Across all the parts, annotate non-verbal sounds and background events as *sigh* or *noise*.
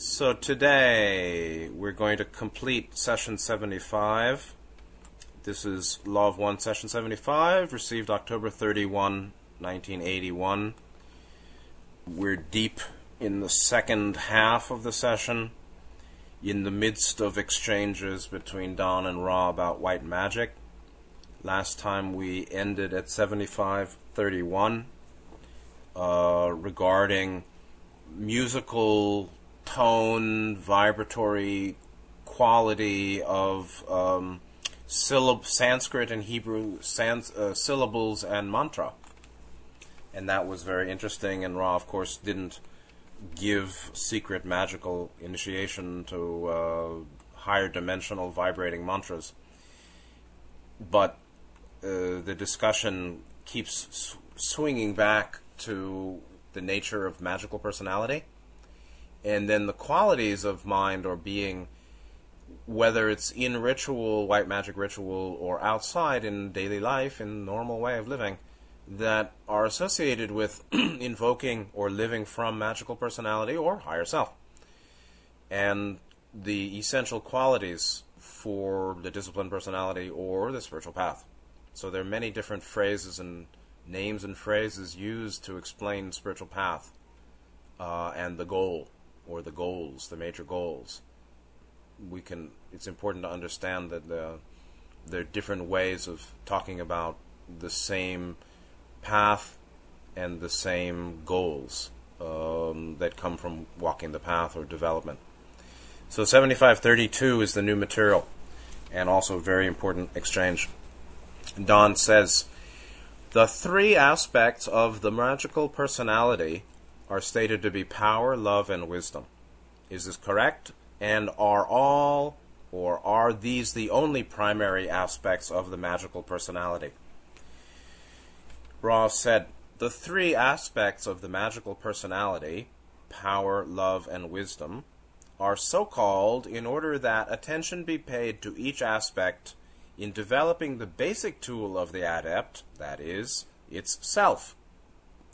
So today we're going to complete session 75. This is Law of One, session 75, received October 31, 1981. We're deep in the second half of the session, in the midst of exchanges between Don and Ra about white magic. Last time we ended at 7531 uh, regarding musical tone, vibratory quality of um, syllab- Sanskrit and Hebrew sans- uh, syllables and mantra. And that was very interesting. And Ra, of course, didn't give secret magical initiation to uh, higher dimensional vibrating mantras. But uh, the discussion keeps s- swinging back to the nature of magical personality and then the qualities of mind or being, whether it's in ritual, white magic ritual, or outside in daily life, in normal way of living, that are associated with *clears throat* invoking or living from magical personality or higher self. And the essential qualities for the disciplined personality or the spiritual path. So there are many different phrases and names and phrases used to explain spiritual path uh, and the goal or the goals, the major goals. We can. It's important to understand that the, there are different ways of talking about the same path and the same goals um, that come from walking the path or development. So 7532 is the new material, and also very important exchange. Don says the three aspects of the magical personality are stated to be power, love, and wisdom. Is this correct? And are all or are these the only primary aspects of the magical personality? Ra said, The three aspects of the magical personality, power, love, and wisdom, are so called in order that attention be paid to each aspect in developing the basic tool of the adept, that is, its self.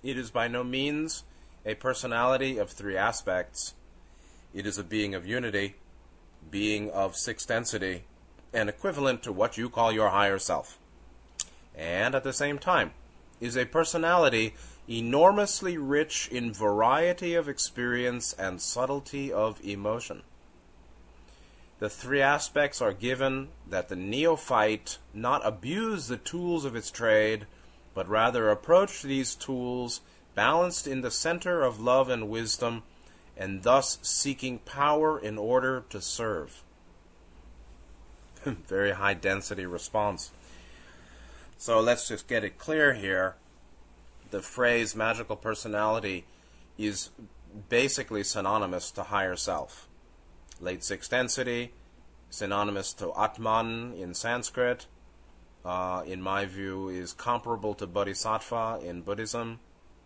It is by no means a personality of three aspects. It is a being of unity, being of sixth density, and equivalent to what you call your higher self. And at the same time, is a personality enormously rich in variety of experience and subtlety of emotion. The three aspects are given that the neophyte not abuse the tools of its trade, but rather approach these tools balanced in the center of love and wisdom, and thus seeking power in order to serve. *laughs* Very high density response. So let's just get it clear here. The phrase magical personality is basically synonymous to higher self. Late sixth density, synonymous to Atman in Sanskrit, uh, in my view, is comparable to Bodhisattva in Buddhism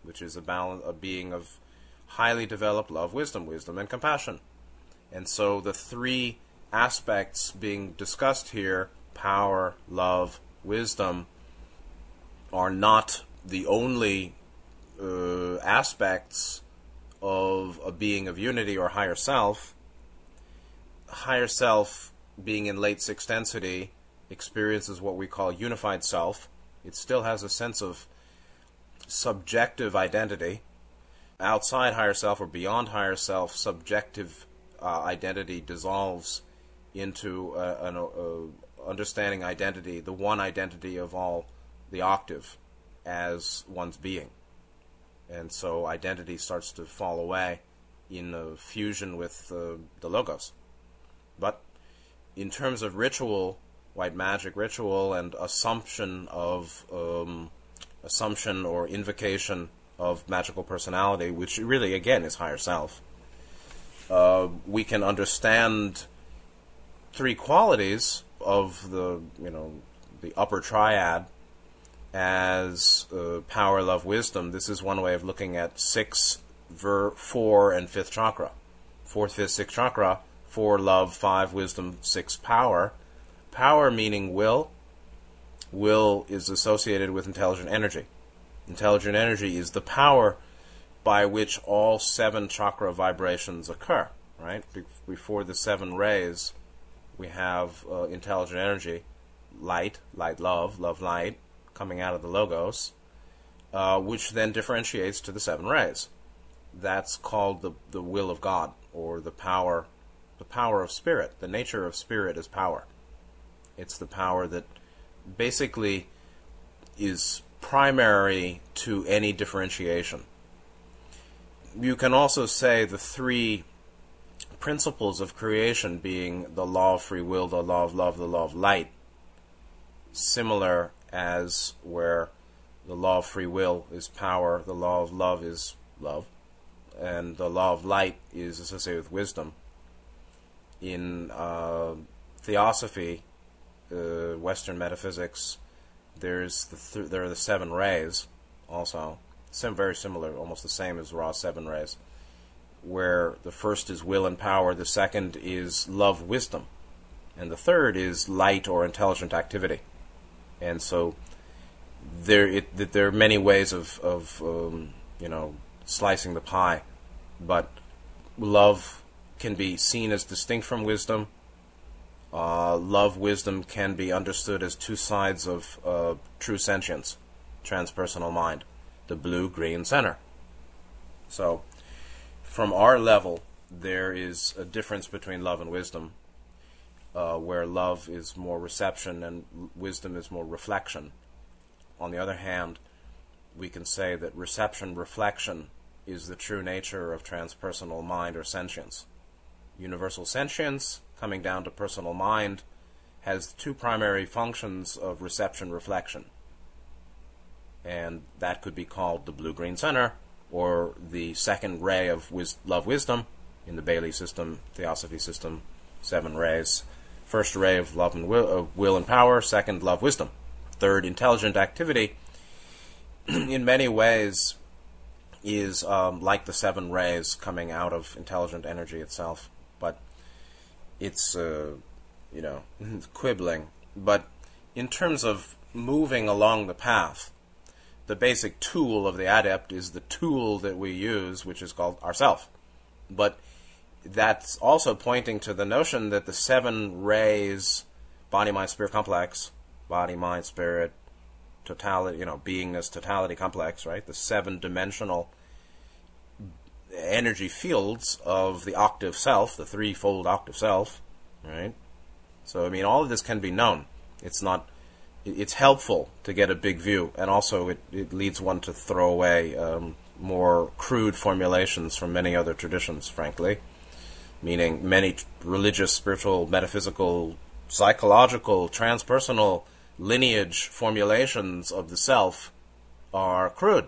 which is a, balance, a being of highly developed love, wisdom, wisdom, and compassion. And so the three aspects being discussed here power, love, wisdom are not the only uh, aspects of a being of unity or higher self. Higher self, being in late sixth density, experiences what we call unified self. It still has a sense of subjective identity. Outside higher self or beyond higher self, subjective uh, identity dissolves into an understanding identity, the one identity of all, the octave, as one's being. And so identity starts to fall away in a fusion with uh, the logos. But in terms of ritual, white magic ritual, and assumption of um, assumption or invocation of magical personality, which really, again, is higher self, uh, we can understand three qualities of the, you know, the upper triad as uh, power, love, wisdom. This is one way of looking at six, ver, four, and fifth chakra. Fourth, fifth, sixth chakra, four, love, five, wisdom, six, power. Power meaning will, will is associated with intelligent energy. Intelligent energy is the power by which all seven chakra vibrations occur. right? Be- before the seven rays, we have uh, intelligent energy, light, light, love, love, light, coming out of the logos, uh, which then differentiates to the seven rays. That's called the the will of God or the power, the power of spirit. The nature of spirit is power. It's the power that basically is primary to any differentiation. You can also say the three principles of creation being the law of free will, the law of love, the law of light, similar as where the law of free will is power, the law of love is love, and the law of light is associated with wisdom. In uh, theosophy, uh, Western metaphysics, there's the th- there are the seven rays, also, some very similar, almost the same as Ra seven rays, where the first is will and power, the second is love, wisdom, and the third is light or intelligent activity. And so there it, there are many ways of of um, you know slicing the pie, but love can be seen as distinct from wisdom. Uh, love, wisdom can be understood as two sides of uh, true sentience, transpersonal mind, the blue, green center. So, from our level, there is a difference between love and wisdom, uh, where love is more reception and wisdom is more reflection. On the other hand, we can say that reception reflection is the true nature of transpersonal mind or sentience. Universal sentience, coming down to personal mind, has two primary functions of reception reflection. And that could be called the blue green center or the second ray of wis- love wisdom in the Bailey system, theosophy system, seven rays. First ray of love and will, of will and power, second love wisdom. Third intelligent activity *clears throat* in many ways is um, like the seven rays coming out of intelligent energy itself, it's uh, you know *laughs* quibbling. But in terms of moving along the path, the basic tool of the adept is the tool that we use, which is called ourself. But that's also pointing to the notion that the seven rays, body, mind, spirit complex, body, mind, spirit, totality, you know, beingness, totality complex, right? The seven dimensional energy fields of the octave self, the threefold octave self, right? So, I mean, all of this can be known. It's not, it's helpful to get a big view, and also it, it leads one to throw away um, more crude formulations from many other traditions, frankly. Meaning, many religious, spiritual, metaphysical, psychological, transpersonal lineage formulations of the self are crude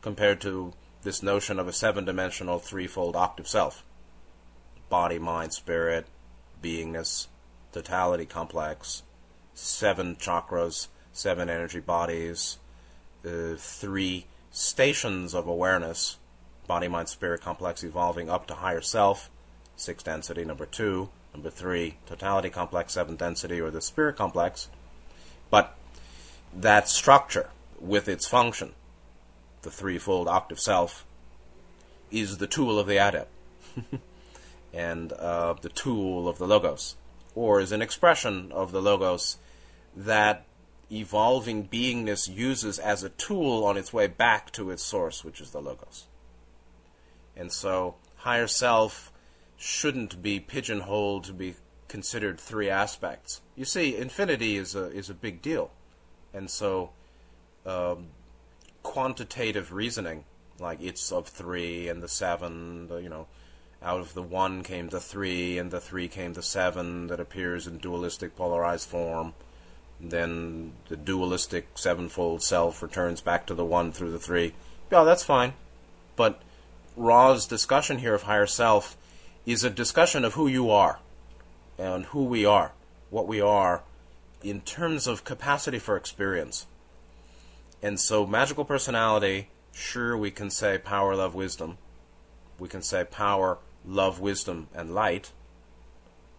compared to this notion of a seven dimensional, threefold octave self body, mind, spirit, beingness, totality complex, seven chakras, seven energy bodies, uh, three stations of awareness body, mind, spirit complex evolving up to higher self, six density, number two, number three, totality complex, seven density, or the spirit complex. But that structure with its function, the threefold octave self, is the tool of the adept *laughs* and uh, the tool of the logos, or is an expression of the logos that evolving beingness uses as a tool on its way back to its source, which is the logos. And so, higher self shouldn't be pigeonholed to be considered three aspects. You see, infinity is a is a big deal, and so um, quantitative reasoning, like it's of three and the seven, the, you know, out of the one came the three, and the three came the seven that appears in dualistic polarized form. Then the dualistic sevenfold self returns back to the one through the three. Yeah, that's fine. But Ra's discussion here of higher self is a discussion of who you are and who we are, what we are in terms of capacity for experience. And so, magical personality, sure, we can say power, love, wisdom. We can say power, love, wisdom, and light.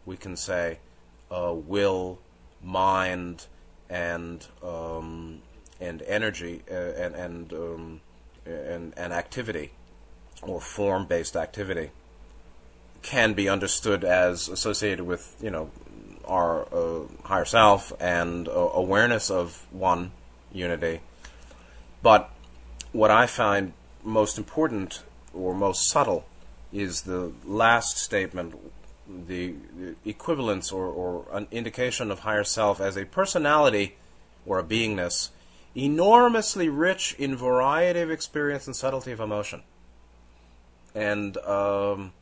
We can say uh, will, mind, and um, and energy uh, and and um, and and activity, or form-based activity can be understood as associated with you know our uh, higher self and uh, awareness of one unity. But what I find most important or most subtle is the last statement, the, equivalence or, or an indication of higher self as a personality or a beingness enormously rich in variety of experience and subtlety of emotion. And, um,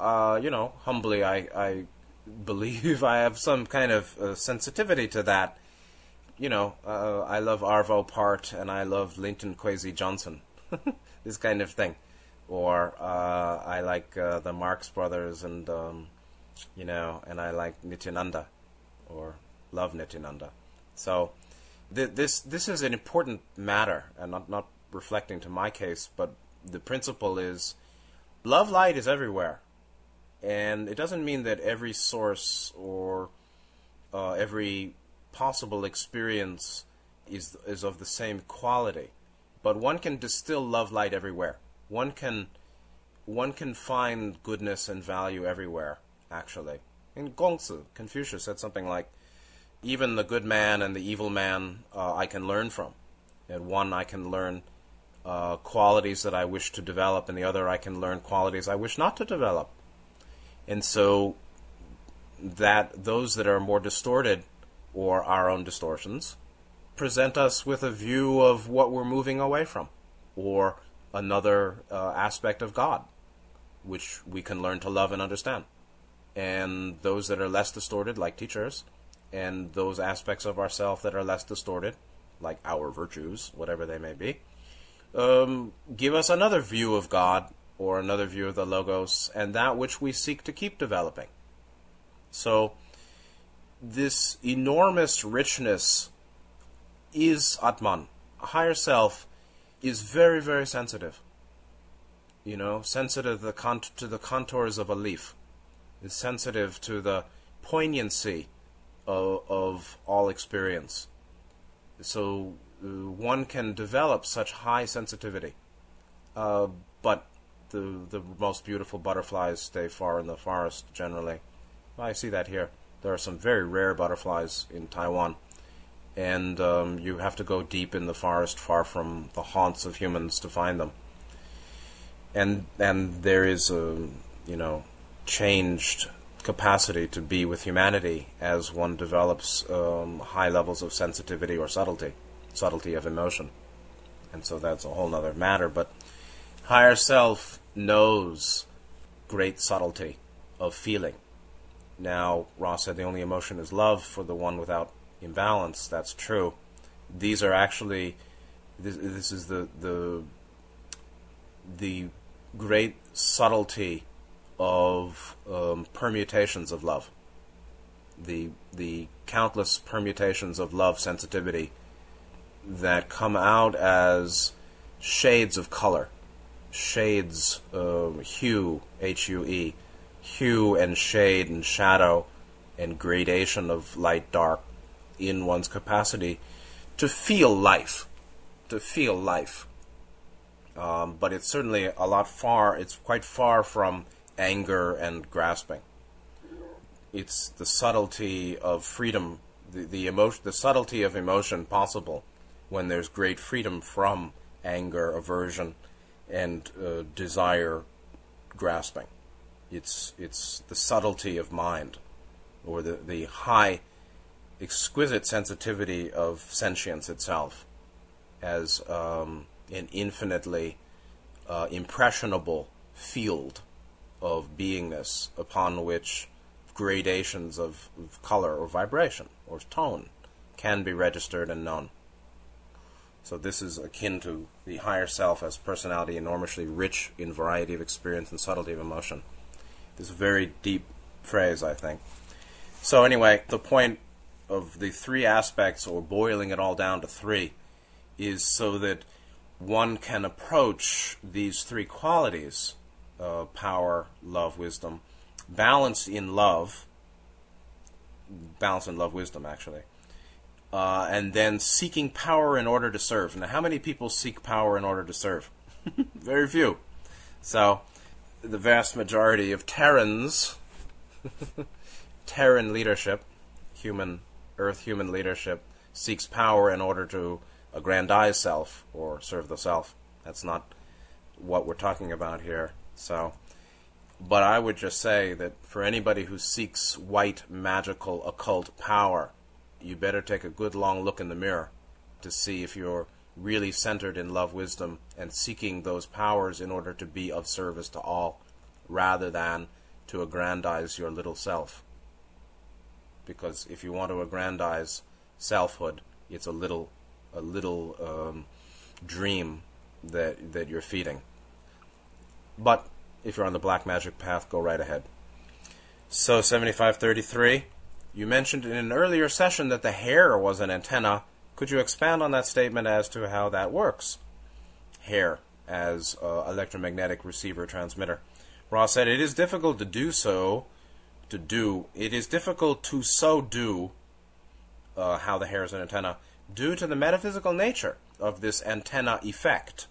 uh, you know, humbly, I, I believe *laughs* I have some kind of uh, sensitivity to that. You know, uh, I love Arvo Pärt and I love Linton Kwesi Johnson. *laughs* this kind of thing. Or uh, I like uh, the Marx Brothers and, um, you know, and I like Nityananda or love Nityananda. So, this this is an important matter, and not not reflecting to my case, but the principle is love light is everywhere, and it doesn't mean that every source or uh, every possible experience is is of the same quality, but one can distill love light everywhere. One can one can find goodness and value everywhere. Actually, in Kongzi, Confucius said something like even the good man and the evil man uh, I can learn from. And one I can learn uh, qualities that I wish to develop, and the other I can learn qualities I wish not to develop. And so that those that are more distorted or our own distortions present us with a view of what we're moving away from or another uh, aspect of God which we can learn to love and understand. And those that are less distorted like teachers and those aspects of ourself that are less distorted, like our virtues, whatever they may be, um, give us another view of God or another view of the Logos and that which we seek to keep developing. So, this enormous richness is Atman. A higher self is very, very sensitive. You know, sensitive to the, con- to the contours of a leaf, is sensitive to the poignancy of, of all experience. So uh, one can develop such high sensitivity. Uh, but the the most beautiful butterflies stay far in the forest generally. I see that here. There are some very rare butterflies in Taiwan, and um, you have to go deep in the forest, far from the haunts of humans, to find them. And and there is a you know changed capacity to be with humanity as one develops um, high levels of sensitivity or subtlety, subtlety of emotion. And so that's a whole other matter. But higher self knows great subtlety of feeling. Now, Ra said the only emotion is love for the one without imbalance. That's true. These are actually, this, this is the, the, the great subtlety of um, permutations of love. The the countless permutations of love sensitivity that come out as shades of color, shades, um, hue, H U E, hue and shade and shadow and gradation of light dark in one's capacity to feel life, to feel life. Um, but it's certainly a lot far. It's quite far from anger and grasping. It's the subtlety of freedom, the, the emotion, the subtlety of emotion possible when there's great freedom from anger, aversion, and uh, desire, grasping. It's it's the subtlety of mind, or the the high, exquisite sensitivity of sentience itself, as um, an infinitely uh, impressionable field of beingness upon which gradations of, of color or vibration or tone can be registered and known. So this is akin to the higher self as personality enormously rich in variety of experience and subtlety of emotion. This very deep phrase, I think. So anyway, the point of the three aspects, or boiling it all down to three, is so that one can approach these three qualities uh, power, love, wisdom, balance in love, balance in love, wisdom, actually, uh, and then seeking power in order to serve. Now, how many people seek power in order to serve? *laughs* Very few. So, the vast majority of Terrans, *laughs* Terran leadership, human Earth human leadership, seeks power in order to aggrandize self or serve the self. That's not what we're talking about here. So, but I would just say that for anybody who seeks white magical occult power, you better take a good long look in the mirror to see if you're really centered in love, wisdom, and seeking those powers in order to be of service to all, rather than to aggrandize your little self. Because if you want to aggrandize selfhood, it's a little, a little um, dream that that you're feeding. But if you're on the black magic path, go right ahead. So 7533, you mentioned in an earlier session that the hair was an antenna could you expand on that statement as to how that works? Hair as uh, electromagnetic receiver transmitter. Ra said it is difficult to do so. To do it is difficult to so do uh, how the hair is an antenna due to the metaphysical nature of this antenna effect.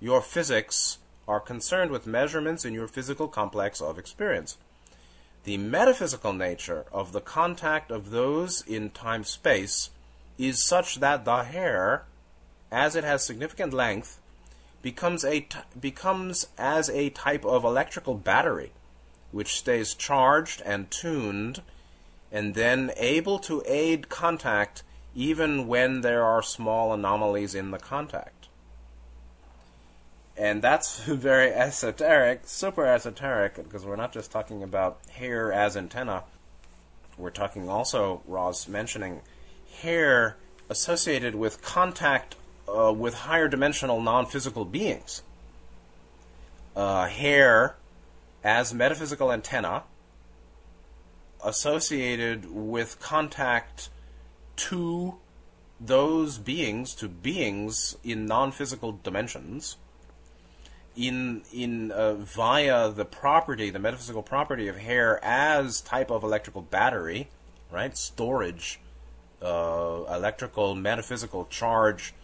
Your physics are concerned with measurements in your physical complex of experience. The metaphysical nature of the contact of those in time space is such that the hair, as it has significant length, becomes a t- becomes as a type of electrical battery, which stays charged and tuned, and then able to aid contact even when there are small anomalies in the contact. And that's *laughs* very esoteric, super esoteric, because we're not just talking about hair as antenna. We're talking also, Ra's mentioning hair associated with contact uh, with higher dimensional non physical beings. Uh, hair as metaphysical antenna associated with contact to those beings, to beings in non physical dimensions. In in uh, via the property, the metaphysical property of hair as type of electrical battery, right? Storage uh, electrical metaphysical charge,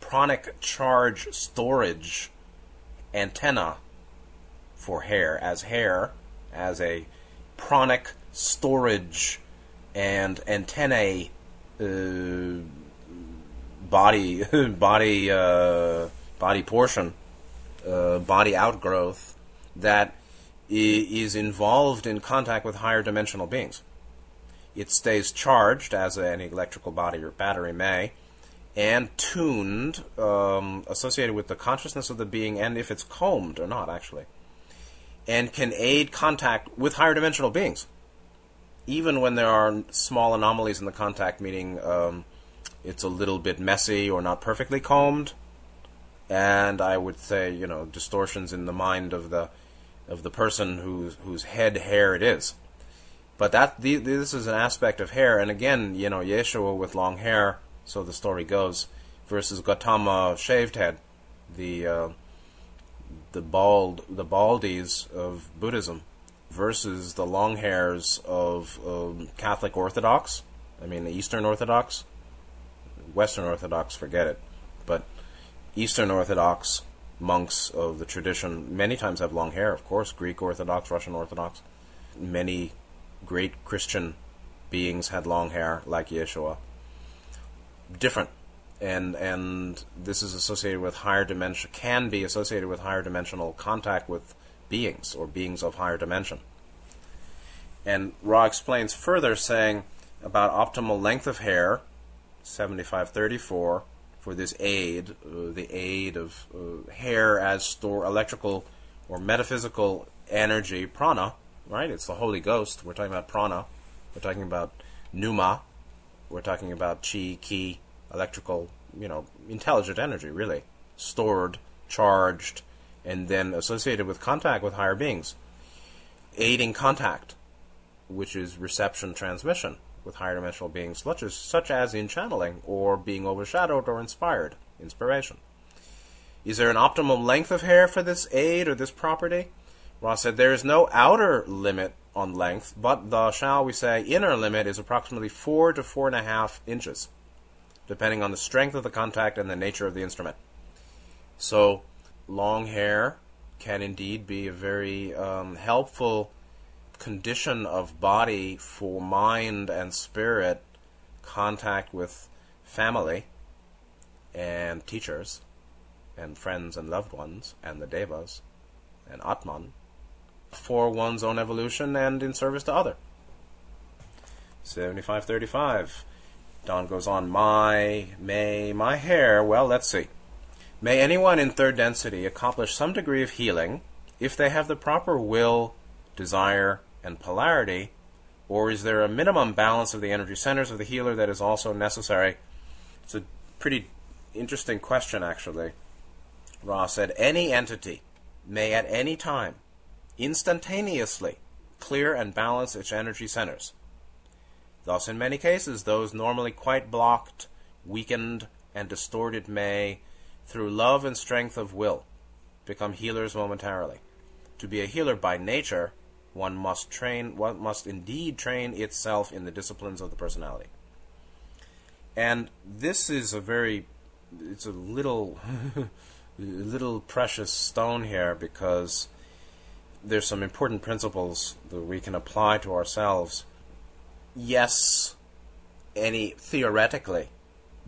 pranic charge storage antenna for hair, as hair, as a pranic storage and antennae uh, body *laughs* body uh, body portion uh, body outgrowth that is involved in contact with higher dimensional beings. It stays charged, as any electrical body or battery may, and tuned, um, associated with the consciousness of the being, and if it's combed or not, actually, and can aid contact with higher dimensional beings, even when there are small anomalies in the contact, meaning um, it's a little bit messy or not perfectly combed, and I would say, you know, distortions in the mind of the of the person whose whose head hair it is. But that the, this is an aspect of hair, and again, you know, Yeshua with long hair, so the story goes, versus Gautama shaved head, the uh, the bald the baldies of Buddhism, versus the long hairs of um, Catholic Orthodox. I mean, the Eastern Orthodox, Western Orthodox, forget it, but Eastern Orthodox monks of the tradition many times have long hair. Of course, Greek Orthodox, Russian Orthodox, many great Christian beings had long hair like Yeshua. Different. And and this is associated with higher dimension can be associated with higher dimensional contact with beings or beings of higher dimension. And Ra explains further saying about optimal length of hair, 7534, for this aid, uh, the aid of uh, hair as store electrical or metaphysical energy, prana, right? It's the Holy Ghost. We're talking about prana. We're talking about pneuma. We're talking about chi, ki, electrical, you know, intelligent energy, really. Stored, charged, and then associated with contact with higher beings. Aiding contact, which is reception transmission with higher dimensional beings, such as, such as in channeling or being overshadowed or inspired, inspiration. Is there an optimum length of hair for this aid or this property? Ra said there is no outer limit on length, but the, shall we say, inner limit is approximately four to four and a half inches, depending on the strength of the contact and the nature of the instrument. So, long hair can indeed be a very um, helpful condition of body for mind and spirit contact with family and teachers and friends and loved ones and the devas and atman for one's own evolution and in service to other. 7535 don goes on my may my hair. Well let's see. May anyone in third density accomplish some degree of healing if they have the proper will desire and polarity? Or is there a minimum balance of the energy centers of the healer that is also necessary? It's a pretty interesting question, actually. Ra said, Any entity may at any time instantaneously clear and balance its energy centers. Thus, in many cases, those normally quite blocked, weakened, and distorted may, through love and strength of will, become healers momentarily. To be a healer by nature, one must train, one must indeed train itself in the disciplines of the personality. And this is a very it's a little *laughs* little precious stone here because there's some important principles that we can apply to ourselves. Yes, any theoretically,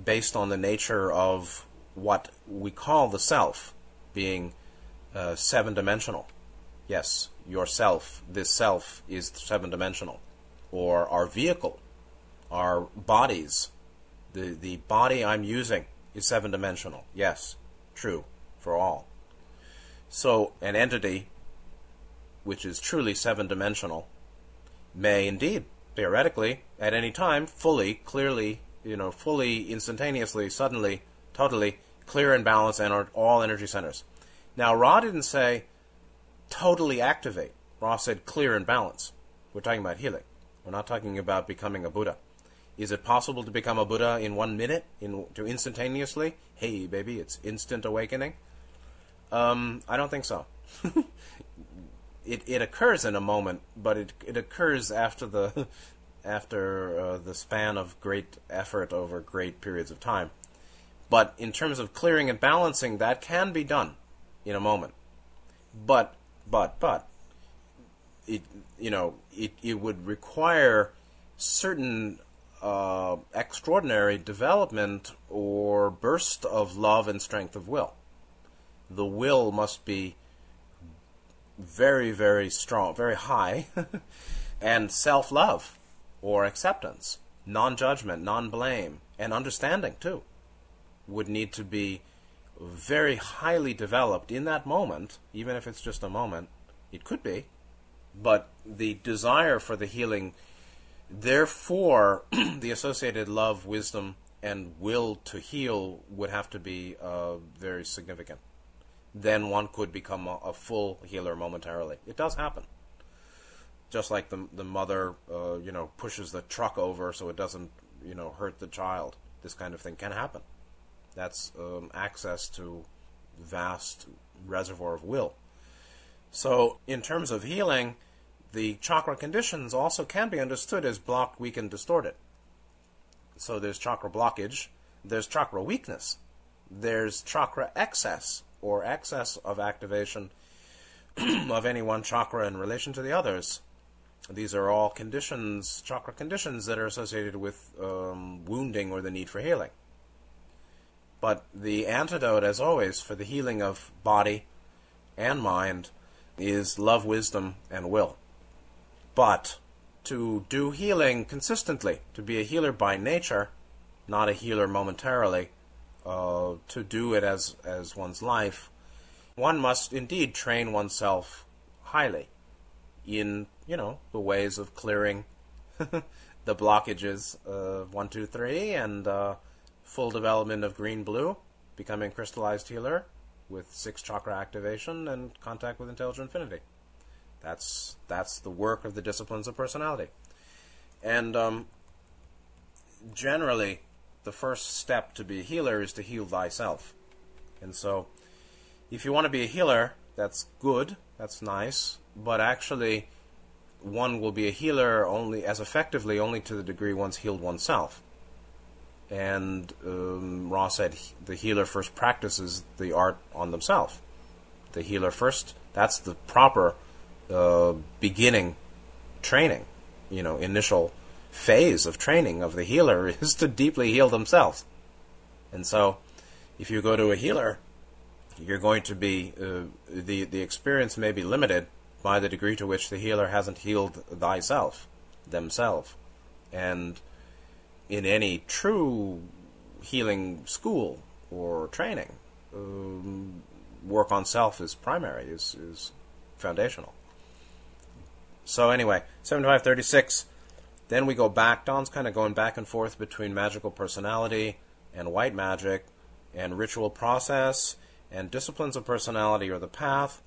based on the nature of what we call the self, being uh, seven dimensional. Yes, yourself, this self is seven dimensional. Or our vehicle, our bodies, the, the body I'm using is seven dimensional. Yes, true for all. So an entity which is truly seven dimensional may indeed, theoretically, at any time, fully, clearly, you know, fully, instantaneously, suddenly, totally clear and balance and all energy centers. Now, Ra didn't say totally activate. Ra said clear and balance. We're talking about healing. We're not talking about becoming a Buddha. Is it possible to become a Buddha in one minute, in to instantaneously? Hey, baby, it's instant awakening. Um, I don't think so. *laughs* it it occurs in a moment, but it it occurs after the *laughs* after uh, the span of great effort over great periods of time. But in terms of clearing and balancing, that can be done in a moment. But but but it you know it it would require certain uh, extraordinary development or burst of love and strength of will. The will must be very, very strong, very high, *laughs* and self love or acceptance, non judgment, non blame, and understanding too would need to be very highly developed in that moment, even if it's just a moment. It could be. But the desire for the healing Therefore, *clears throat* the associated love, wisdom, and will to heal would have to be uh, very significant. Then one could become a, a, full healer momentarily. It does happen. Just like the the mother, uh, you know, pushes the truck over so it doesn't, you know, hurt the child. This kind of thing can happen. That's um, access to vast reservoir of will. So, in terms of healing, the chakra conditions also can be understood as blocked, weakened, distorted. So there's chakra blockage, there's chakra weakness, there's chakra excess or excess of activation *clears throat* of any one chakra in relation to the others. These are all conditions, chakra conditions that are associated with um, wounding or the need for healing. But the antidote, as always, for the healing of body and mind is love, wisdom, and will. But to do healing consistently, to be a healer by nature, not a healer momentarily, uh, to do it as, as one's life, one must indeed train oneself highly in, you know, the ways of clearing *laughs* the blockages of 1, 2, 3 and uh, full development of green blue, becoming crystallized healer with six chakra activation and contact with intelligent infinity. That's that's the work of the disciplines of personality. And um, generally, the first step to be a healer is to heal thyself. And so, if you want to be a healer, that's good, that's nice, but actually, one will be a healer only as effectively only to the degree one's healed oneself. And um, Ra said the healer first practices the art on themselves. The healer first That's the proper uh, beginning training, you know, initial phase of training of the healer *laughs* is to deeply heal themselves. And so, if you go to a healer, you're going to be uh, the the experience may be limited by the degree to which the healer hasn't healed thyself, themselves, and in any true healing school or training, um, work on self is primary, is is foundational. So anyway, seventy five thirty six. Then we go back. Don's kind of going back and forth between magical personality and white magic, and ritual process, and disciplines of personality or the path.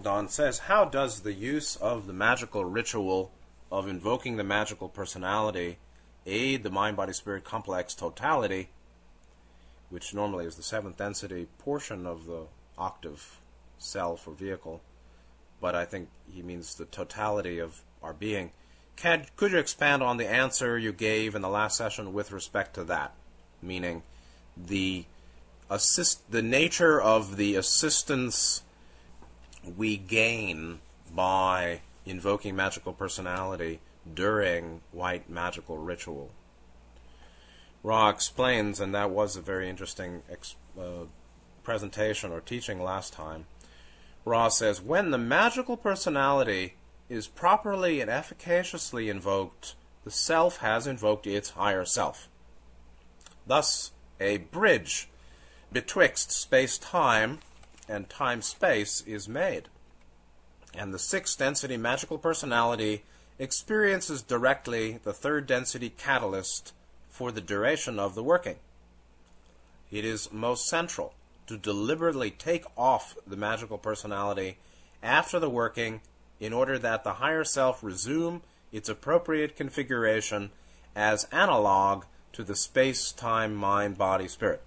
Don says, How does the use of the magical ritual of invoking the magical personality aid the mind body spirit complex totality, which normally is the seventh density portion of the octave self or vehicle? But I think he means the totality of our being can, could you expand on the answer you gave in the last session with respect to that? Meaning, the assist, the nature of the assistance we gain by invoking magical personality during white magical ritual. Ra explains, and that was a very interesting ex- uh, presentation or teaching last time. Ra says, when the magical personality is properly and efficaciously invoked, the self has invoked its higher self. Thus, a bridge betwixt space time and time space is made. And the sixth density magical personality experiences directly the third density catalyst for the duration of the working. It is most central to deliberately take off the magical personality after the working in order that the higher self resume its appropriate configuration as analog to the space time mind body spirit.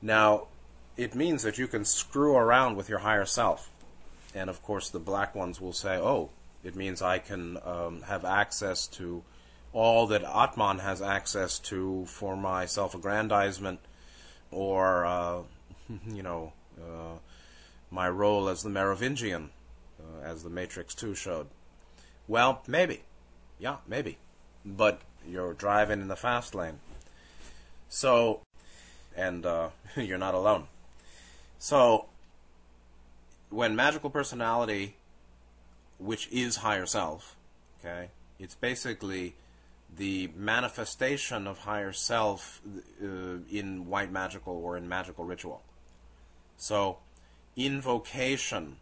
Now, it means that you can screw around with your higher self. And of course, the black ones will say, oh, it means I can um, have access to all that Atman has access to for my self aggrandizement or, uh, *laughs* you know, uh, my role as the Merovingian as the Matrix 2 showed. Well, maybe. Yeah, maybe. But you're driving in the fast lane. So, and uh, *laughs* you're not alone. So, when magical personality, which is higher self, okay, it's basically the manifestation of higher self uh, in white magical or in magical ritual. So, invocation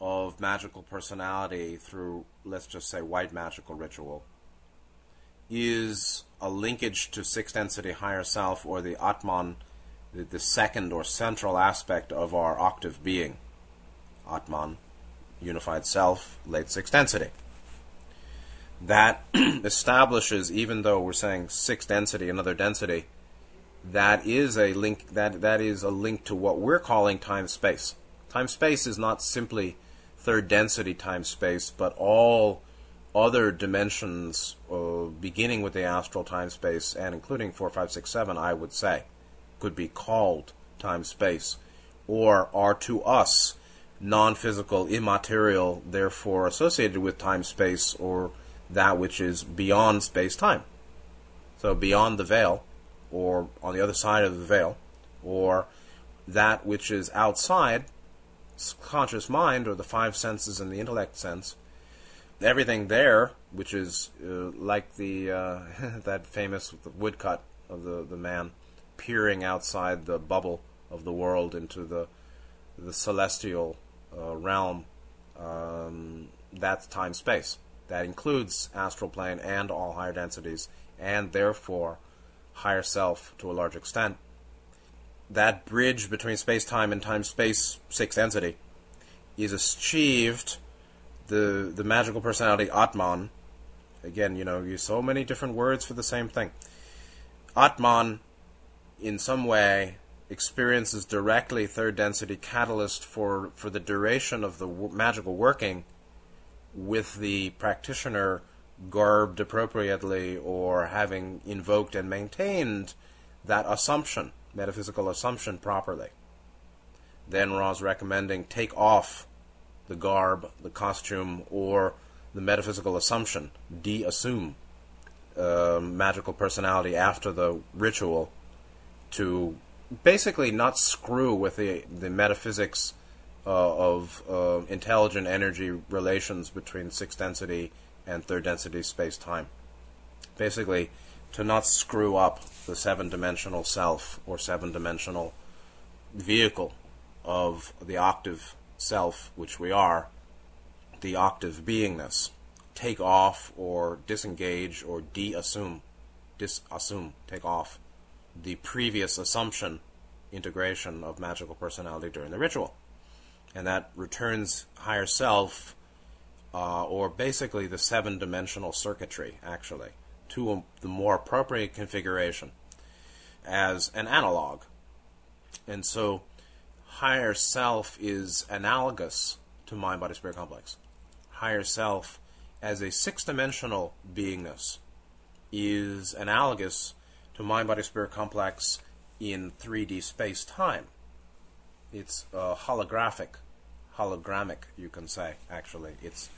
of magical personality through, let's just say, white magical ritual is a linkage to sixth density higher self or the Atman, the, the second or central aspect of our octave being. Atman, unified self, late sixth density. That *clears throat* establishes, even though we're saying sixth density, another density, that is a link that that is a link to what we're calling time space. Time space is not simply third density time space, but all other dimensions, uh, beginning with the astral time space and including 4, 5, 6, 7, I would say, could be called time space, or are to us non physical, immaterial, therefore associated with time space, or that which is beyond space time. So beyond the veil, or on the other side of the veil, or that which is outside conscious mind, or the five senses and the intellect sense, everything there, which is uh, like the uh, *laughs* that famous woodcut of the the man peering outside the bubble of the world into the the celestial uh, realm. Um, that's time space. That includes astral plane and all higher densities, and therefore higher self to a large extent that bridge between space time and time space sixth density is achieved the the magical personality Atman. Again, you know, use so many different words for the same thing. Atman, in some way, experiences directly third density catalyst for for the duration of the w- magical working, with the practitioner garbed appropriately or having invoked and maintained that assumption metaphysical assumption properly. Then Ra's recommending take off the garb, the costume, or the metaphysical assumption, de-assume uh, magical personality after the ritual to basically not screw with the the metaphysics uh, of uh, intelligent energy relations between sixth density and third density space time. Basically, to not screw up the seven dimensional self or seven dimensional vehicle of the octave self, which we are, the octave beingness, take off or disengage or de-assume, disassume, take off the previous assumption integration of magical personality during the ritual. And that returns higher self, uh, or basically the seven dimensional circuitry, actually to a, the more appropriate configuration as an analog. And so higher self is analogous to mind body spirit complex. Higher self as a six dimensional beingness is analogous to mind body spirit complex in 3D space time. It's holographic, hologrammic, you can say, actually. It's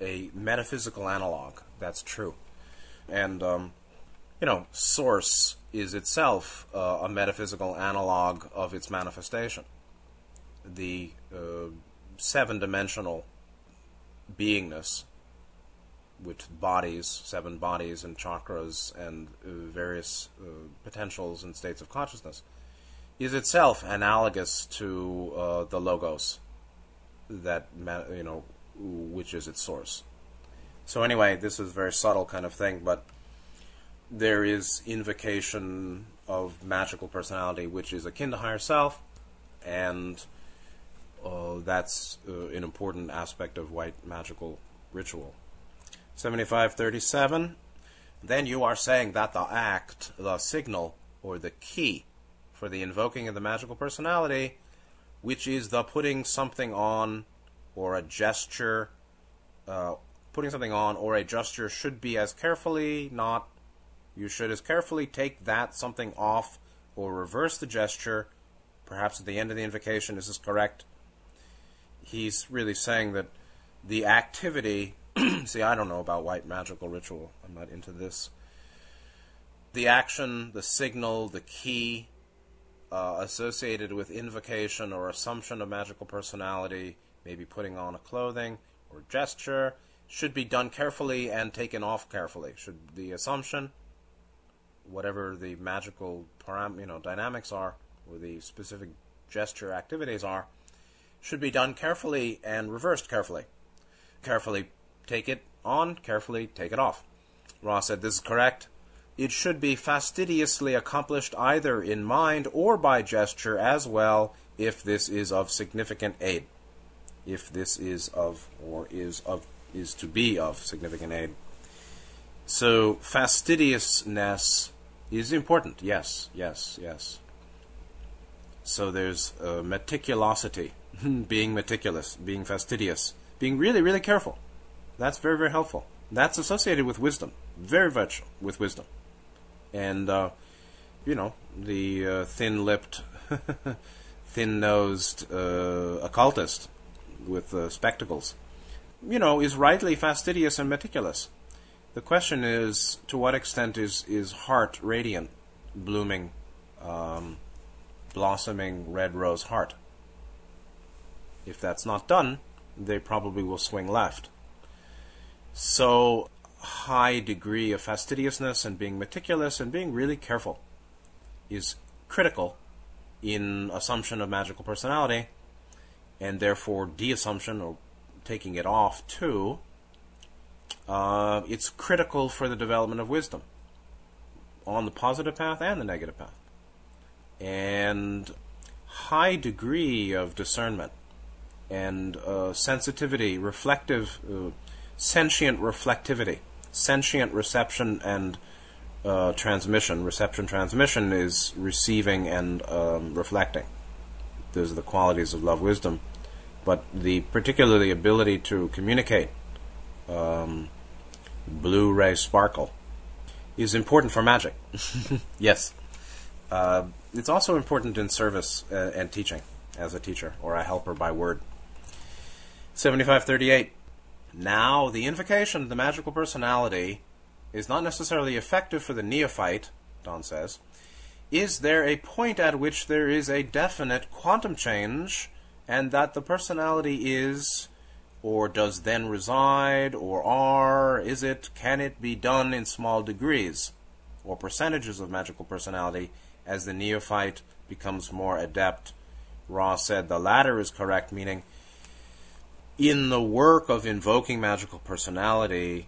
a metaphysical analog. That's true and um, you know, source is itself uh, a metaphysical analog of its manifestation. The uh, seven-dimensional beingness, with bodies, seven bodies and chakras and uh, various uh, potentials and states of consciousness, is itself analogous to uh, the logos that you know, which is its source. So anyway, this is a very subtle kind of thing, but there is invocation of magical personality, which is akin to higher self, and uh, that's uh, an important aspect of white magical ritual. 7537. Then you are saying that the act, the signal, or the key for the invoking of the magical personality, which is the putting something on, or a gesture, uh, putting something on or a gesture should be as carefully not. You should as carefully take that something off or reverse the gesture. Perhaps at the end of the invocation, is this correct? He's really saying that the activity. *clears throat* see, I don't know about white magical ritual. I'm not into this. The action, the signal, the key uh, associated with invocation or assumption of magical personality, maybe putting on a clothing or gesture, should be done carefully and taken off carefully. Should the assumption, whatever the magical param- you know dynamics are, or the specific gesture activities are, should be done carefully and reversed carefully. Carefully take it on, carefully take it off. Ra said this is correct. It should be fastidiously accomplished either in mind or by gesture as well if this is of significant aid. If this is of or is of is to be of significant aid. So fastidiousness is important. Yes, yes, yes. So there's uh, meticulosity, *laughs* being meticulous, being fastidious, being really, really careful. That's very, very helpful. That's associated with wisdom, very much with wisdom. And, uh, you know, the uh, thin lipped, *laughs* thin nosed uh, occultist with uh, spectacles you know, is rightly fastidious and meticulous. The question is, to what extent is, is heart radiant, blooming, um, blossoming red rose heart? If that's not done, they probably will swing left. So, high degree of fastidiousness and being meticulous and being really careful is critical in assumption of magical personality, and therefore de-assumption or taking it off too, uh, it's critical for the development of wisdom on the positive path and the negative path. And high degree of discernment and uh, sensitivity, reflective, uh, sentient reflectivity, sentient reception and uh, transmission. Reception, transmission is receiving and um, reflecting. Those are the qualities of love wisdom but the particularly ability to communicate um, blue ray sparkle is important for magic. *laughs* yes. Uh, it's also important in service uh, and teaching. as a teacher or a helper by word. 7538. Now, the invocation of the magical personality is not necessarily effective for the neophyte, Don says. Is there a point at which there is a definite quantum change and that the personality is or does then reside or are is it can it be done in small degrees or percentages of magical personality as the neophyte becomes more adept Ra said the latter is correct meaning in the work of invoking magical personality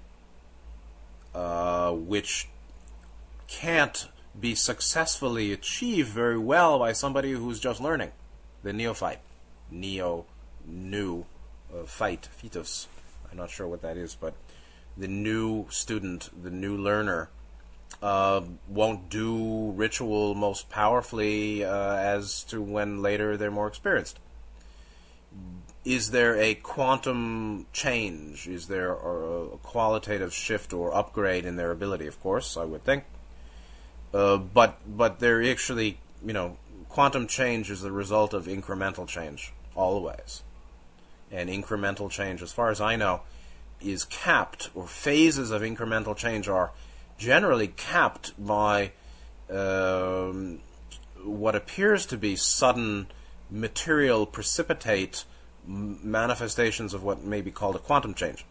uh, which can't be successfully achieved very well by somebody who's just learning the neophyte neo new uh, fight, fetus. I'm not sure what that is, but the new student, the new learner, uh, won't do ritual most powerfully uh, as to when later they're more experienced. Is there a quantum change? Is there a, qualitative shift or upgrade in their ability? Of course, I would think. Uh, but but there actually, you know, quantum change is the result of incremental change always and incremental change, as far as I know, is capped, or phases of incremental change are generally capped by um, what appears to be sudden material precipitate manifestations of what may be called a quantum change,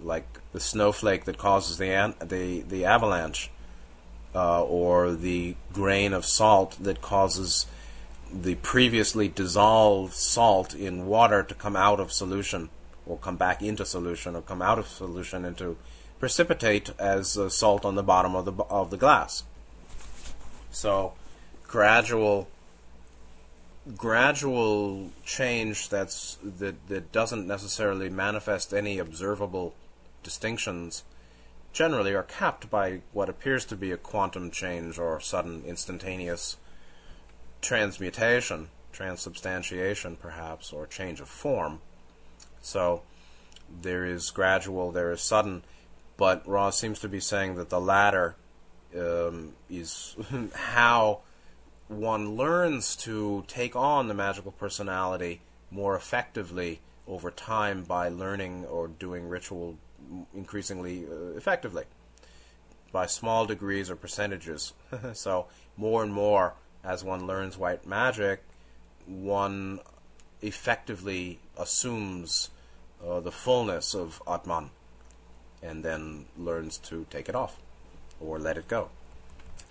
like the snowflake that causes the an- the the avalanche, uh, or the grain of salt that causes the previously dissolved salt in water to come out of solution or come back into solution or come out of solution into precipitate as uh, salt on the bottom of the of the glass. So gradual gradual change that's that that doesn't necessarily manifest any observable distinctions generally are capped by what appears to be a quantum change or sudden instantaneous transmutation, transubstantiation, perhaps, or change of form. So there is gradual, there is sudden, but Ra's seems to be saying that the latter um, is *laughs* how one learns to take on the magical personality more effectively over time by learning or doing ritual increasingly uh, effectively by small degrees or percentages. *laughs* so more and more as one learns white magic, one effectively assumes uh, the fullness of Atman and then learns to take it off or let it go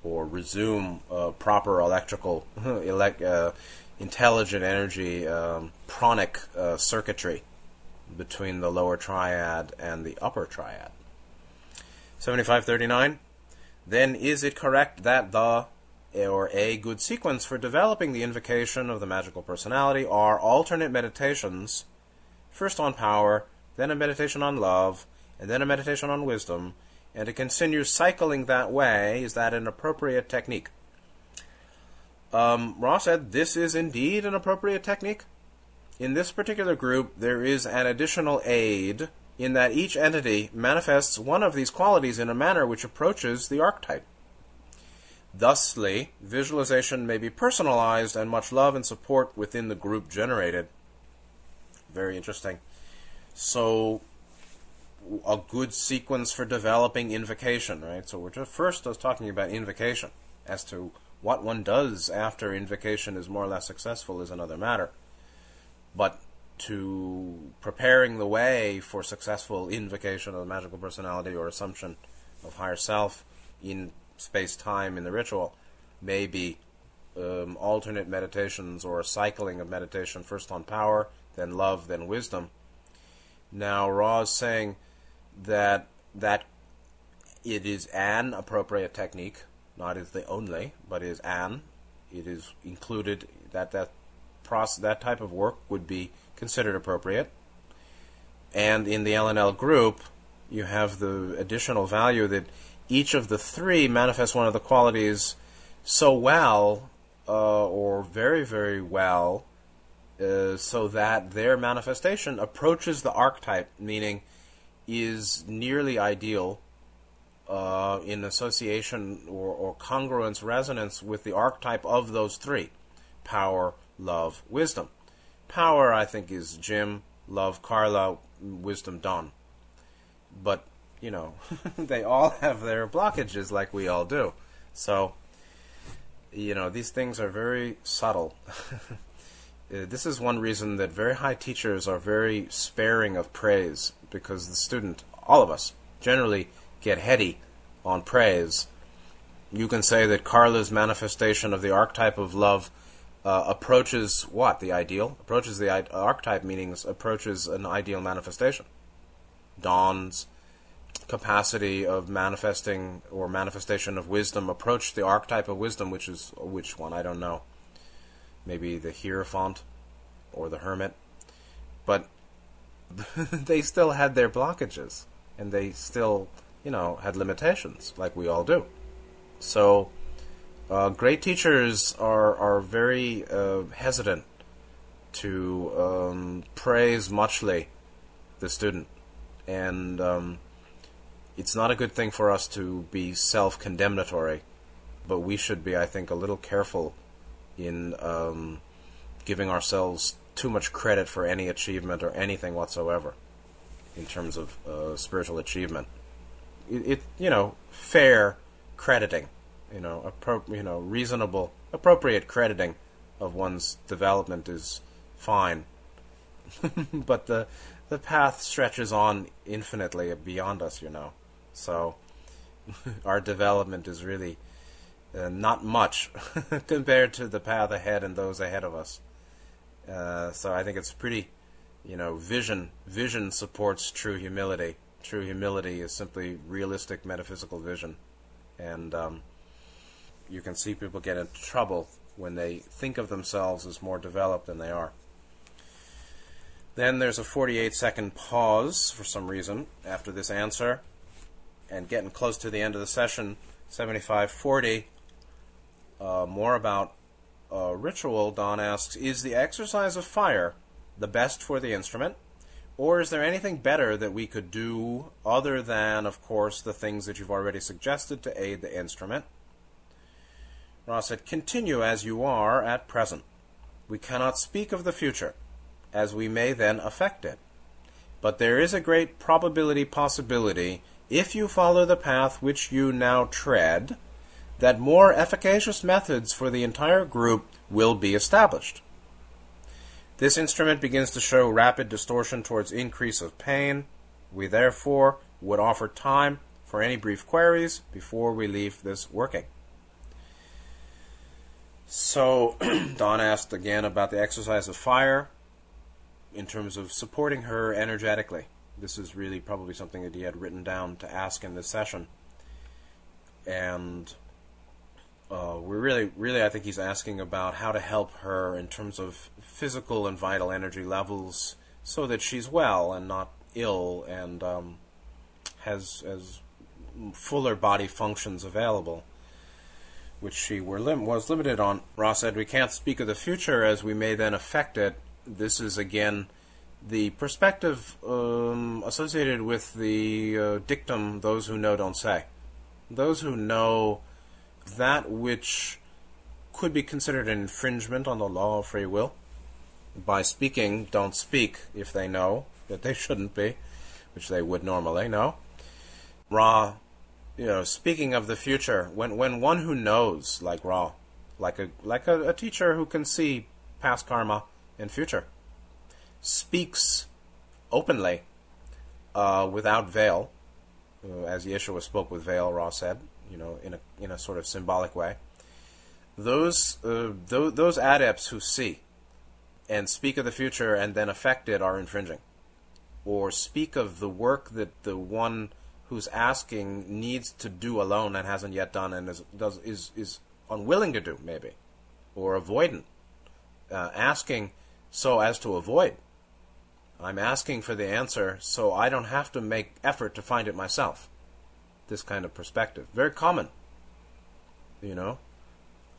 or resume uh, proper electrical, *laughs* elect, uh, intelligent energy, um, pranic uh, circuitry between the lower triad and the upper triad. 7539. Then is it correct that the or a good sequence for developing the invocation of the magical personality are alternate meditations, first on power, then a meditation on love, and then a meditation on wisdom, and to continue cycling that way is that an appropriate technique? Um, Ra's said this is indeed an appropriate technique. In this particular group, there is an additional aid in that each entity manifests one of these qualities in a manner which approaches the archetype. Thusly, visualization may be personalized and much love and support within the group generated. Very interesting. So, a good sequence for developing invocation, right? So, we're just first was talking about invocation. As to what one does after invocation is more or less successful is another matter. But to preparing the way for successful invocation of the magical personality or assumption of higher self in space time in the ritual may be um, alternate meditations or a cycling of meditation, first on power, then love, then wisdom. Now, Ra is saying that that it is an appropriate technique, not is the only, but is an. It is included that that process, that type of work would be considered appropriate. And in the L/L group, you have the additional value that each of the three manifests one of the qualities so well uh, or very, very well uh, so that their manifestation approaches the archetype, meaning is nearly ideal uh, in association or, or congruence, resonance with the archetype of those three power, love, wisdom. Power, I think, is Jim, love, Carla, wisdom, Don. But, you know, *laughs* they all have their blockages like we all do. So, you know, these things are very subtle. *laughs* Uh, this is one reason that very high teachers are very sparing of praise because the student, all of us, generally get heady on praise. You can say that Carla's manifestation of the archetype of love uh, approaches what? The ideal? Approaches the I- archetype, meaning approaches an ideal manifestation. Don's capacity of manifesting or manifestation of wisdom approach the archetype of wisdom, which is which one? I don't know. Maybe the Hierophant or the Hermit. But *laughs* they still had their blockages, and they still, you know, had limitations, like we all do. So, uh, great teachers are are very uh, hesitant to um, praise muchly the student, and um, it's not a good thing for us to be self-condemnatory, but we should be, I think, a little careful in um, giving ourselves too much credit for any achievement or anything whatsoever in terms of uh, spiritual achievement. It, it, you know, fair crediting, you know, appro- you know, reasonable, appropriate crediting of one's development is fine. *laughs* but the the path stretches on infinitely beyond us, you know. So *laughs* our development is really uh, not much *laughs* compared to the path ahead and those ahead of us. Uh, so I think it's pretty, you know, vision. Vision supports true humility. True humility is simply realistic metaphysical vision, and um, you can see people get into trouble when they think of themselves as more developed than they are. Then there's a 48 second pause for some reason after this answer, and getting close to the end of the session, 7540. Uh, more about uh, ritual, Don asks, is the exercise of fire the best for the instrument? Or is there anything better that we could do other than, of course, the things that you've already suggested to aid the instrument? Ra said, Continue as you are at present. We cannot speak of the future, as we may then affect it. But there is a great probability possibility, if you follow the path which you now tread, that more efficacious methods for the entire group will be established. This instrument begins to show rapid distortion towards increase of pain. We therefore would offer time for any brief queries before we leave this working. So, *clears throat* Don asked again about the exercise of fire in terms of supporting her energetically. This is really probably something that he had written down to ask in this session. And uh, we're really, really, I think he's asking about how to help her in terms of physical and vital energy levels, so that she's well and not ill and um, has has fuller body functions available, which she lim- was limited on. Ra's said, "We can't speak of the future as we may then affect it." This is again the perspective um, associated with the uh, dictum: "Those who know don't say." Those who know that which could be considered an infringement on the law of free will. By speaking, don't speak if they know that they shouldn't be, which they would normally know. Ra, you know, speaking of the future, when when one who knows, like Ra, like a like a, a teacher who can see past karma and future, speaks openly, uh, without veil, uh, as Yeshua spoke with veil, Ra said, you know, in a in a sort of symbolic way. Those uh, those, those adepts who see and speak of the future and then affect it are infringing, or speak of the work that the one who's asking needs to do alone and hasn't yet done and is does is is unwilling to do maybe, or avoidant, uh, asking so as to avoid. I'm asking for the answer so I don't have to make effort to find it myself this kind of perspective. Very common. You know,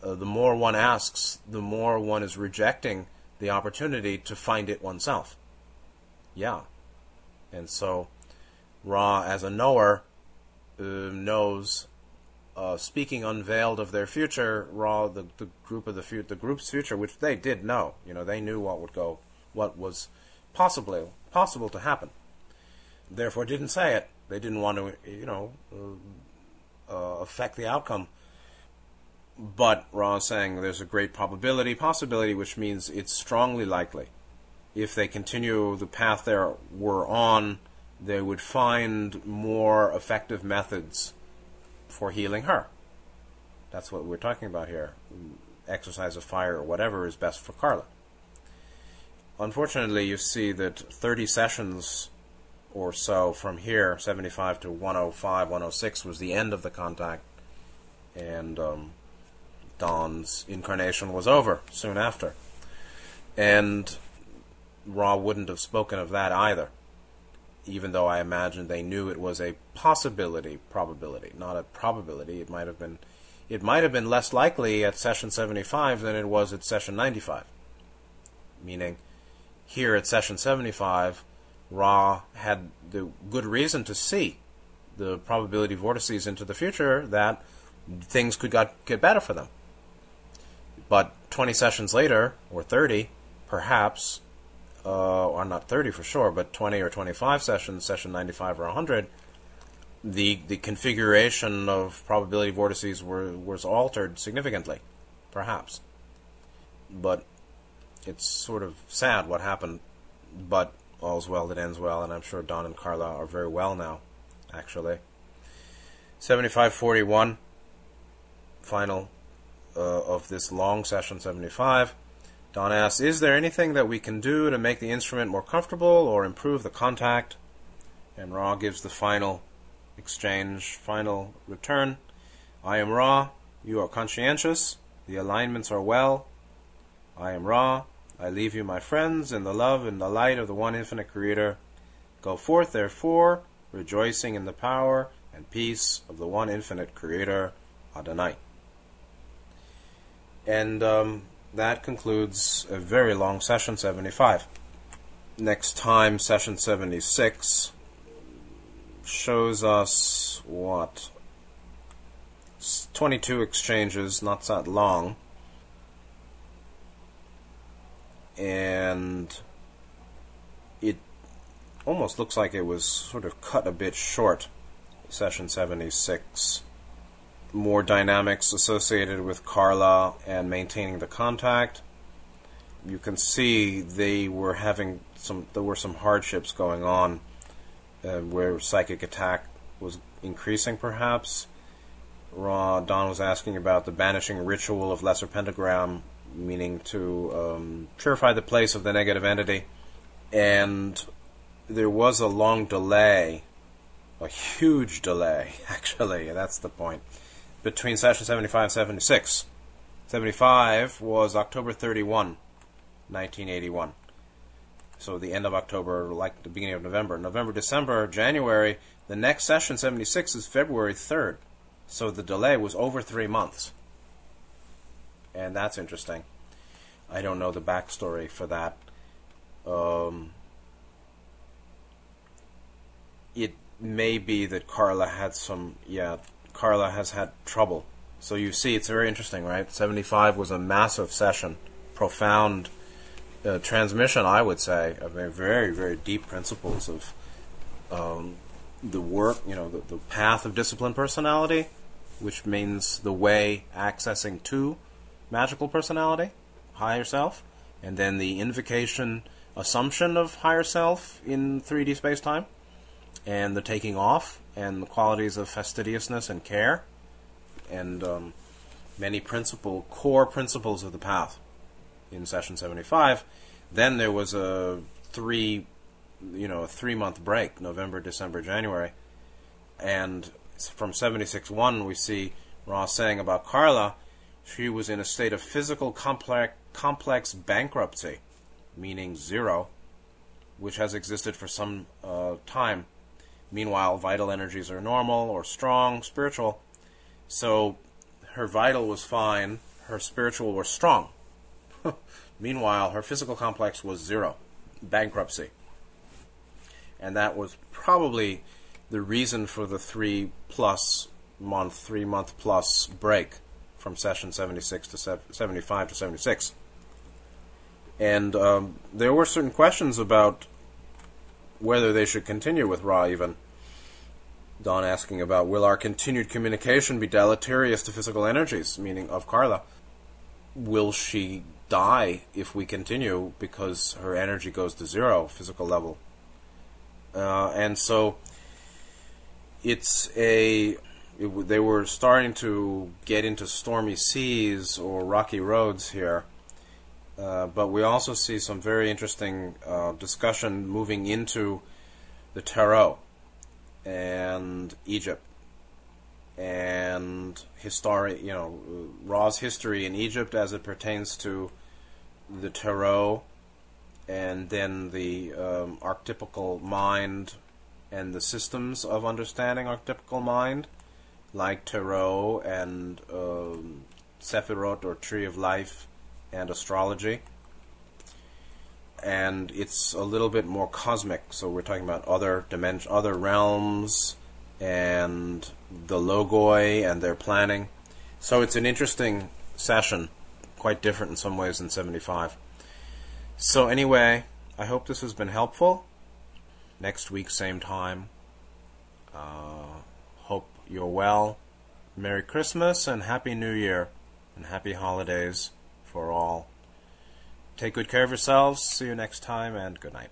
uh, the more one asks, the more one is rejecting the opportunity to find it oneself. Yeah. And so, Ra, as a knower, uh, knows uh, speaking unveiled of their future, Ra, the, the group of the fu- the group's future, which they did know. You know, they knew what would go, what was possibly possible to happen. Therefore, didn't say it. They didn't want to, you know, uh, uh, affect the outcome. But Ra is saying there's a great probability, possibility, which means it's strongly likely. If they continue the path they were on, they would find more effective methods for healing her. That's what we're talking about here. Exercise of fire or whatever is best for Carla. Unfortunately, you see that 30 sessions or so from here, 75 to 105, 106, was the end of the contact, and um, Don's incarnation was over soon after. And Ra wouldn't have spoken of that either even though I imagine they knew it was a possibility, probability, not a probability. It might have been, it might have been less likely at session 75 than it was at session 95. Meaning, here at session 75, Ra had the good reason to see the probability vortices into the future that things could got, get better for them. But 20 sessions later, or 30, perhaps uh, or not 30 for sure, but 20 or 25 sessions, session 95 or 100, the the configuration of probability vortices were, was altered significantly, perhaps. But it's sort of sad what happened, but all's well that ends well, and I'm sure Don and Carla are very well now, actually. 7541, final uh, of this long session 75. Don asks, Is there anything that we can do to make the instrument more comfortable or improve the contact? And Ra gives the final exchange, final return. I am Ra, you are conscientious, the alignments are well. I am Ra, I leave you, my friends, in the love and the light of the one infinite Creator. Go forth, therefore, rejoicing in the power and peace of the one infinite Creator, Adonai. And um, that concludes a very long session 75. Next time, session 76 shows us what? 22 exchanges, not that long. And it almost looks like it was sort of cut a bit short, session 76 more dynamics associated with Carla and maintaining the contact. You can see they were having some. There were some hardships going on, uh, where psychic attack was increasing, perhaps. Ra Don was asking about the banishing ritual of Lesser Pentagram, meaning to um, purify the place of the negative entity, and there was a long delay, a huge delay, *laughs* actually. That's the point between session 75 and 76. 75 was October 31, 1981. So the end of October, like the beginning of November. November, December, January. The next session, 76, is February 3rd. So the delay was over three months. And that's interesting. I don't know the backstory for that. Um, it may be that Carla had some, yeah, Carla has had trouble. So you see, it's very interesting, right? 75 was a massive session, profound uh, transmission, I would say, of very, very deep principles of um, the work, you know, the, the path of disciplined personality, which means the way accessing to magical personality, higher self, and then the invocation assumption of higher self in 3D space time, and the taking off and the qualities of fastidiousness and care, and um, many principle core principles of the path in session 75. Then there was a three, you know, a three month break, November, December, January, and from 76.1 we see Ra's saying about Carla, she was in a state of physical complex, complex bankruptcy, meaning zero, which has existed for some uh, time Meanwhile, vital energies are normal or strong, spiritual. So her vital was fine, her spiritual was strong. *laughs* Meanwhile, her physical complex was zero, bankruptcy. And that was probably the reason for the three plus month, three month plus break from session 76 to 75 to 76. And um, there were certain questions about whether they should continue with Ra even. Don asking about will our continued communication be deleterious to physical energies, meaning of Carla? Will she die if we continue because her energy goes to zero, physical level? Uh, and so it's a. It, they were starting to get into stormy seas or rocky roads here. Uh, but we also see some very interesting uh, discussion moving into the Tarot and Egypt and history, you know, Ra's history in Egypt as it pertains to the Tarot and then the um, archetypical mind and the systems of understanding archetypical mind, like Tarot and um, Sephirot or Tree of Life and astrology and it's a little bit more cosmic. So we're talking about other dimension, other realms, and the logoi and their planning. So it's an interesting session, quite different in some ways than 75. So anyway, I hope this has been helpful. Next week, same time. Uh, you're well. Merry Christmas and Happy New Year and Happy Holidays for all. Take good care of yourselves. See you next time, and good night.